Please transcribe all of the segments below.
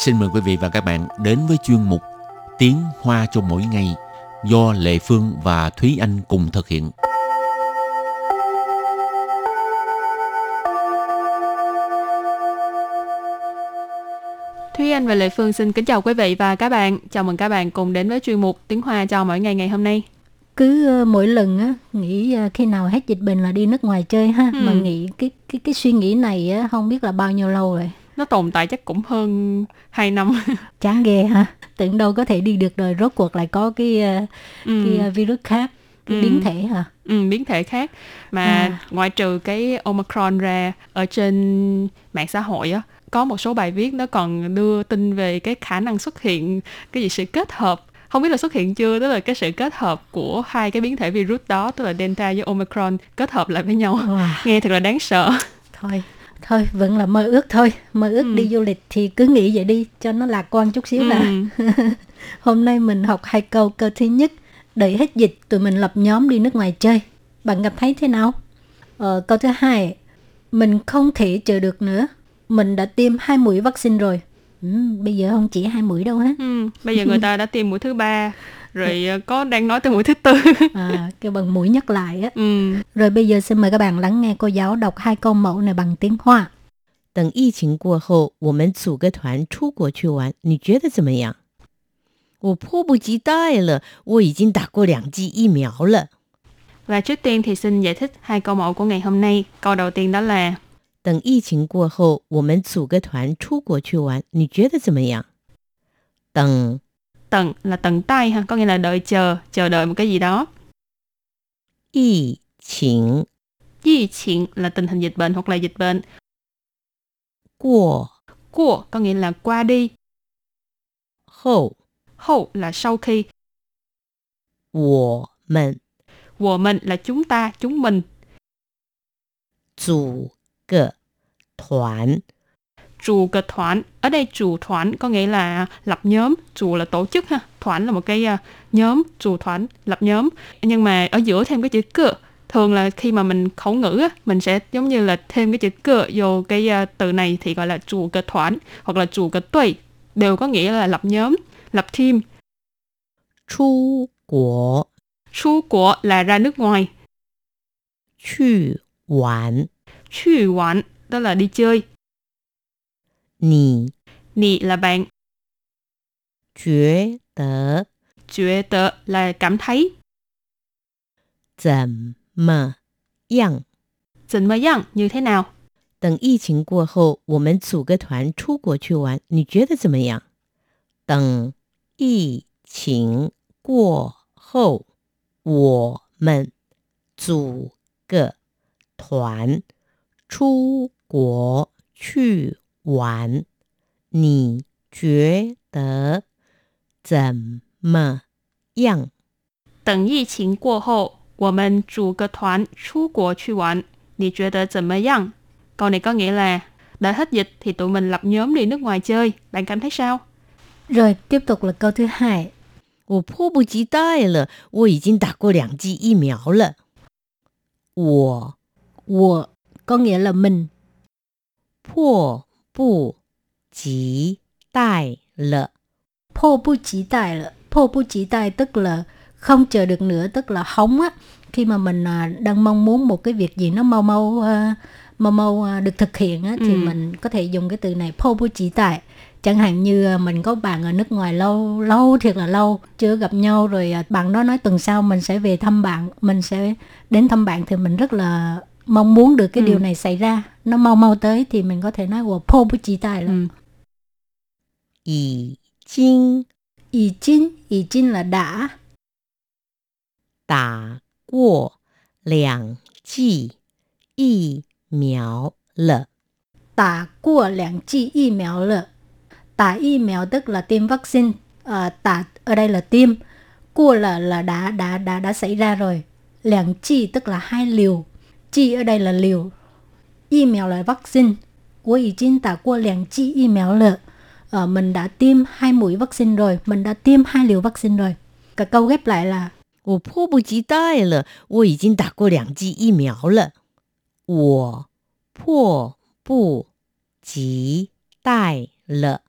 xin mời quý vị và các bạn đến với chuyên mục Tiếng Hoa cho mỗi ngày do Lệ Phương và Thúy Anh cùng thực hiện. Thúy Anh và Lệ Phương xin kính chào quý vị và các bạn. Chào mừng các bạn cùng đến với chuyên mục Tiếng Hoa cho mỗi ngày ngày hôm nay. cứ uh, mỗi lần á nghĩ uh, khi nào hết dịch bệnh là đi nước ngoài chơi ha Ừ. mà nghĩ cái cái cái suy nghĩ này á không biết là bao nhiêu lâu rồi Nó tồn tại chắc cũng hơn 2 năm. chán ghê ha tưởng đâu có thể đi được rồi rốt cuộc lại có cái uh, ừ. cái uh, virus khác cái Ừ. biến thể hả ừ, biến thể khác. Mà À. ngoại trừ cái Omicron ra ở trên mạng xã hội á, có một số bài viết nó còn đưa tin về cái khả năng xuất hiện cái gì sự kết hợp không biết là xuất hiện chưa tức là cái sự kết hợp của hai cái biến thể virus đó tức là delta với omicron kết hợp lại với nhau wow. nghe thật là đáng sợ thôi thôi vẫn là mơ ước thôi. Mơ ước Ừ. đi du lịch thì cứ nghĩ vậy đi cho nó lạc quan chút xíu là Ừ. hôm nay mình học hai câu câu thứ nhất đợi hết dịch tụi mình lập nhóm đi nước ngoài chơi. Bạn cảm thấy thế nào? Ờ, câu thứ hai mình không thể chờ được nữa. Mình đã tiêm hai mũi vaccine rồi ừ, bây giờ không chỉ hai mũi đâu hết Ừ, bây giờ người ta đã tiêm mũi thứ ba rồi ờ, có đang nói tới mũi thứ tư à, cái bằng mũi nhắc lại á ừ. rồi bây giờ xin mời các bạn lắng nghe cô giáo đọc hai câu mẫu này bằng tiếng hoa 等疫情过后，我们组个团出国去玩，你觉得怎么样？我迫不及待了，我已经打过两剂疫苗了。 và trước tiên thì xin giải thích hai câu mẫu của ngày hôm nay câu đầu tiên đó là 等疫情过后，我们组个团出国去玩，你觉得怎么样？等 tận là tận tay ha có nghĩa là đợi chờ chờ đợi một cái gì đó 疫情 di chuyển là tình hình dịch bệnh hoặc là dịch bệnh 过 của có nghĩa là qua đi 后， hậu là sau khi 我们 của mình là chúng ta chúng mình 组个 团. Chủ cái thoán, ở đây chủ thoán có nghĩa là lập nhóm, chủ là tổ chức ha, thoán là một cái uh, nhóm, chủ thoán, lập nhóm. Nhưng mà ở giữa thêm cái chữ cơ, thường là khi mà mình khẩu ngữ á, mình sẽ giống như là thêm cái chữ cơ vô cái uh, từ này thì gọi là chủ cái thoán hoặc là chủ cái tuổi, đều có nghĩa là lập nhóm, lập team. Chu quốc Chu quốc là ra nước ngoài. Chu hoàn Chu hoàn đó là đi chơi, 你 nị là bạn, 觉得 chuyện tờ là cảm thấy, 怎么样？ tình mơ yang như thế nào. 等疫情过后，我们组个团出国去玩，你觉得怎么样？等疫情过后，我们组个团出 国去玩，你觉得怎么样？ Tận y chính qua hậu, 我们组个团出国去玩，你觉得怎么样? Câu này có nghĩa là đã hết dịch thì tụi mình lập nhóm đi nước ngoài chơi, bạn cảm thấy sao? rồi tiếp tục là câu thứ hai 我迫不及待了，我已经打过两剂疫苗了。我 我 có nghĩa là mình 迫不及待了， 迫不及待了迫不及待tức là không chờ được nữa tức là hóng á khi mà mình à, đang mong muốn một cái việc gì nó mau mau à, mau mau à, được thực hiện á thì Ừ. mình có thể dùng cái từ này迫不及待chẳng hạn như à, mình có bạn ở nước ngoài lâu lâu thiệt là lâu chưa gặp nhau rồi à, bạn đó nói tuần sau mình sẽ về thăm bạn mình sẽ đến thăm bạn thì mình rất là mong muốn được cái Ừ. điều này xảy ra nó mau mau tới thì mình có thể nói của phô bút chỉ tài là ỷ ừ. chinh. Ỷ chinh ỷ chinh là đã. Đã qua liang chi y miao lợ. Đã qua liang chi y miao lợ. Tả y miao tức là tiêm vaccine. À, ở đây là tiêm. Qua là là đã đã đã đã xảy ra rồi. Liang chi tức là hai liều. Chi ở đây là liều. y苗 là vaccine 我已经打过两剂疫苗了 Ờ, mình đã tiêm hai mũi vaccine rồi mình đã tiêm hai liều vaccine rồi cả câu ghép lại là 我迫不及待了，我已经打过两剂疫苗了。我迫不及待了，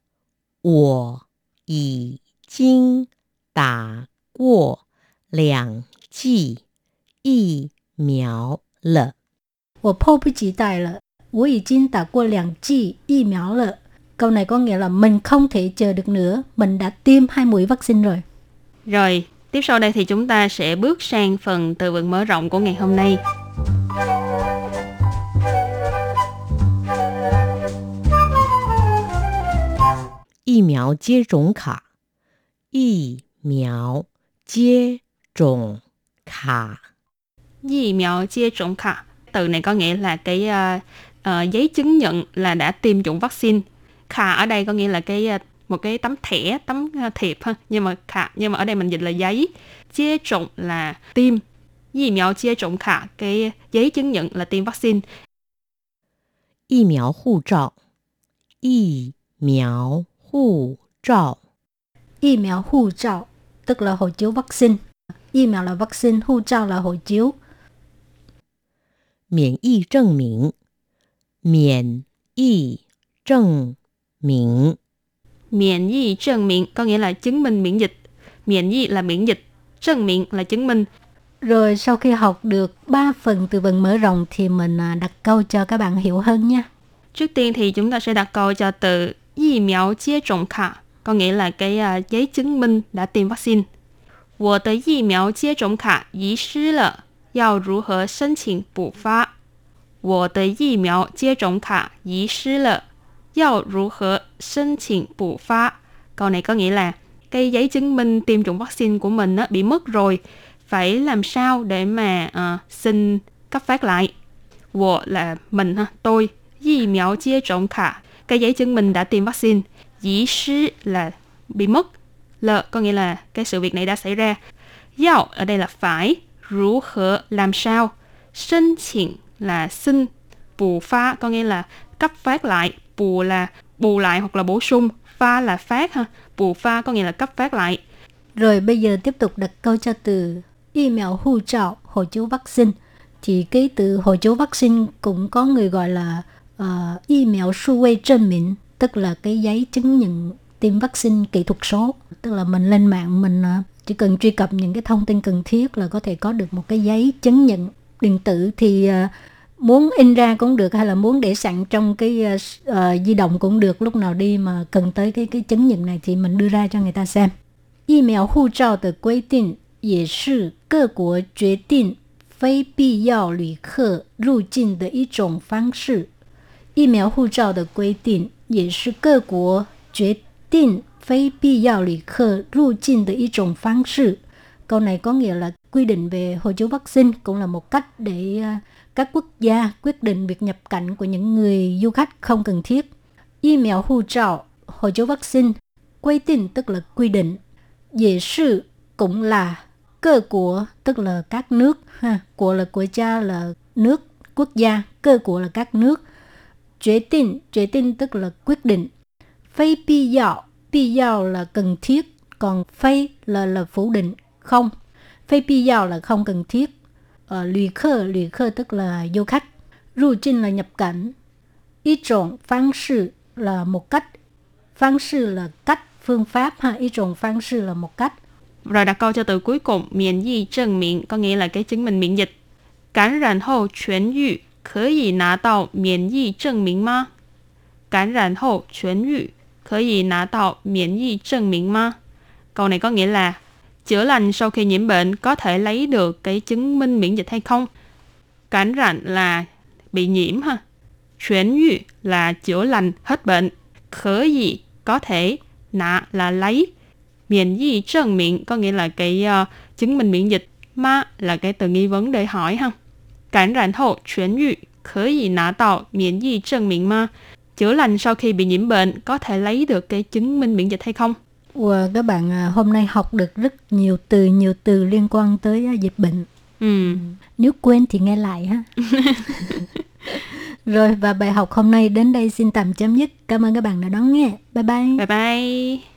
我已经打过两剂疫苗了。 我迫不及待了，我已经打过两剂疫苗了. Câu này có nghĩa là mình không thể chờ được nữa, mình đã tiêm hai mũi vaccine rồi. Rồi, tiếp sau đây thì chúng ta sẽ bước sang phần từ vựng mở rộng của ngày hôm nay. 疫苗接种卡，疫苗接种卡， Di mèo chia trộn khả. từ này có nghĩa là cái uh, uh, giấy chứng nhận là đã tiêm chủng vaccine. Khả ở đây có nghĩa là cái uh, một cái tấm thẻ tấm uh, thiệp ha. Nhưng mà khả nhưng mà ở đây mình dịch là giấy. Chia chủng là tiêm. Yì mèo chia chủng khả cái giấy chứng nhận là tiêm vaccine. Yì miao hù trọ. Yì miao hù trọ. Yì miao hù trọ tức là hộ chiếu vaccine. Yì mèo là vaccine, hù trọ là hộ chiếu. 免疫证明，免疫证明， Miễn y trần miệng có nghĩa là chứng minh miễn dịch. Miễn y là miễn dịch. Trần miệng là chứng minh. Rồi sau khi học được 3 phần từ vựng mở rộng thì mình à, đặt câu cho các bạn hiểu hơn nha. Trước tiên thì chúng ta sẽ đặt câu cho từ y miao chia trộn khả, có nghĩa là cái à, giấy chứng minh đã tiêm vaccine. 我的疫苗接种卡遗失了， 要如何申请补发？我的疫苗接种卡遗失了，要如何申请补发？Câu này có nghĩa là cái giấy chứng minh tiêm chủng vaccine của mình á, bị mất rồi, phải làm sao để mà à, xin cấp phát lại? 我 là mình ha, tôi. 疫苗接种卡 cái giấy chứng minh đã tiêm vaccine. Dĩ sư là bị mất. Lợ có nghĩa là cái sự việc này đã xảy ra. Yào ở đây là phải. 如何 làm làm sao. Xin chỉnh là xin. Bù pha có nghĩa là cấp phát lại. Bù là bù lại hoặc là bổ sung. Pha là phát ha. Bù pha có nghĩa là cấp phát lại. Rồi bây giờ tiếp tục đặt câu cho từ y mèo hưu trọ hộ chiếu vaccine. Thì cái từ hộ chiếu vaccine cũng có người gọi là uh, y mèo su quay trên mình, tức là cái giấy chứng nhận tiêm vaccine kỹ thuật số. Tức là mình lên mạng mình uh, chỉ cần truy cập những cái thông tin cần thiết là có thể có được một cái giấy chứng nhận điện tử thì uh, muốn in ra cũng được hay là muốn để sẵn trong cái uh, uh, di động cũng được lúc nào đi mà cần tới cái cái chứng nhận này thì mình đưa ra cho người ta xem 疫苗护照的规定也是各国决定非必要旅客入境的一种方式。疫苗护照的规定也是各国决定 非必要旅客入境的一种方式。Câu này có nghĩa là quy định về hộ chiếu vaccine cũng là một cách để à, các quốc gia quyết định việc nhập cảnh của những người du khách không cần thiết. Y mèo hộ trào, hộ chiếu vaccine, quy định tức là quy định, dễ sự cũng là cơ của tức là các nước ha của là quốc gia là nước quốc gia cơ của là các nước quyết định quyết định tức là quyết định phi bi dạo Bi giao là cần thiết, còn phi là là phủ định, không. Phi bi giao là không cần thiết. Ờ, lùi khơ, lùi khơ tức là du khách. Ru trinh là nhập cảnh. Y trộn phán sự là một cách. Phán sự là cách, phương pháp. ha y trộn phán sự là một cách. Rồi đặt câu cho từ cuối cùng, miễn di trần miễn, có nghĩa là cái chứng minh miễn dịch. Cảm 染 hậu chuyển yu, có thể nà tạo miễn di trần miễn ma? Cảm 染 hậu chuyển yu, 可以拿到免疫证明吗？Câu này có nghĩa là chữa lành sau khi nhiễm bệnh có thể lấy được cái chứng minh miễn dịch hay không? Cảm rạn là bị nhiễm ha. Chuyển yu là chữa lành hết bệnh. Khở gì có thể nạ là lấy miễn y trần miệng có nghĩa là cái uh, chứng minh miễn dịch ma là cái từ nghi vấn để hỏi ha cảm染后痊愈可以拿到免疫证明吗 chữa lành sau khi bị nhiễm bệnh có thể lấy được cái chứng minh miễn dịch hay không Wow, các bạn à, hôm nay học được rất nhiều từ nhiều từ liên quan tới à, dịch bệnh. ừ. Nếu quên thì nghe lại ha. Rồi và bài học hôm nay đến đây xin tạm chấm dứt. Cảm ơn các bạn đã đón nghe. Bye bye. bye bye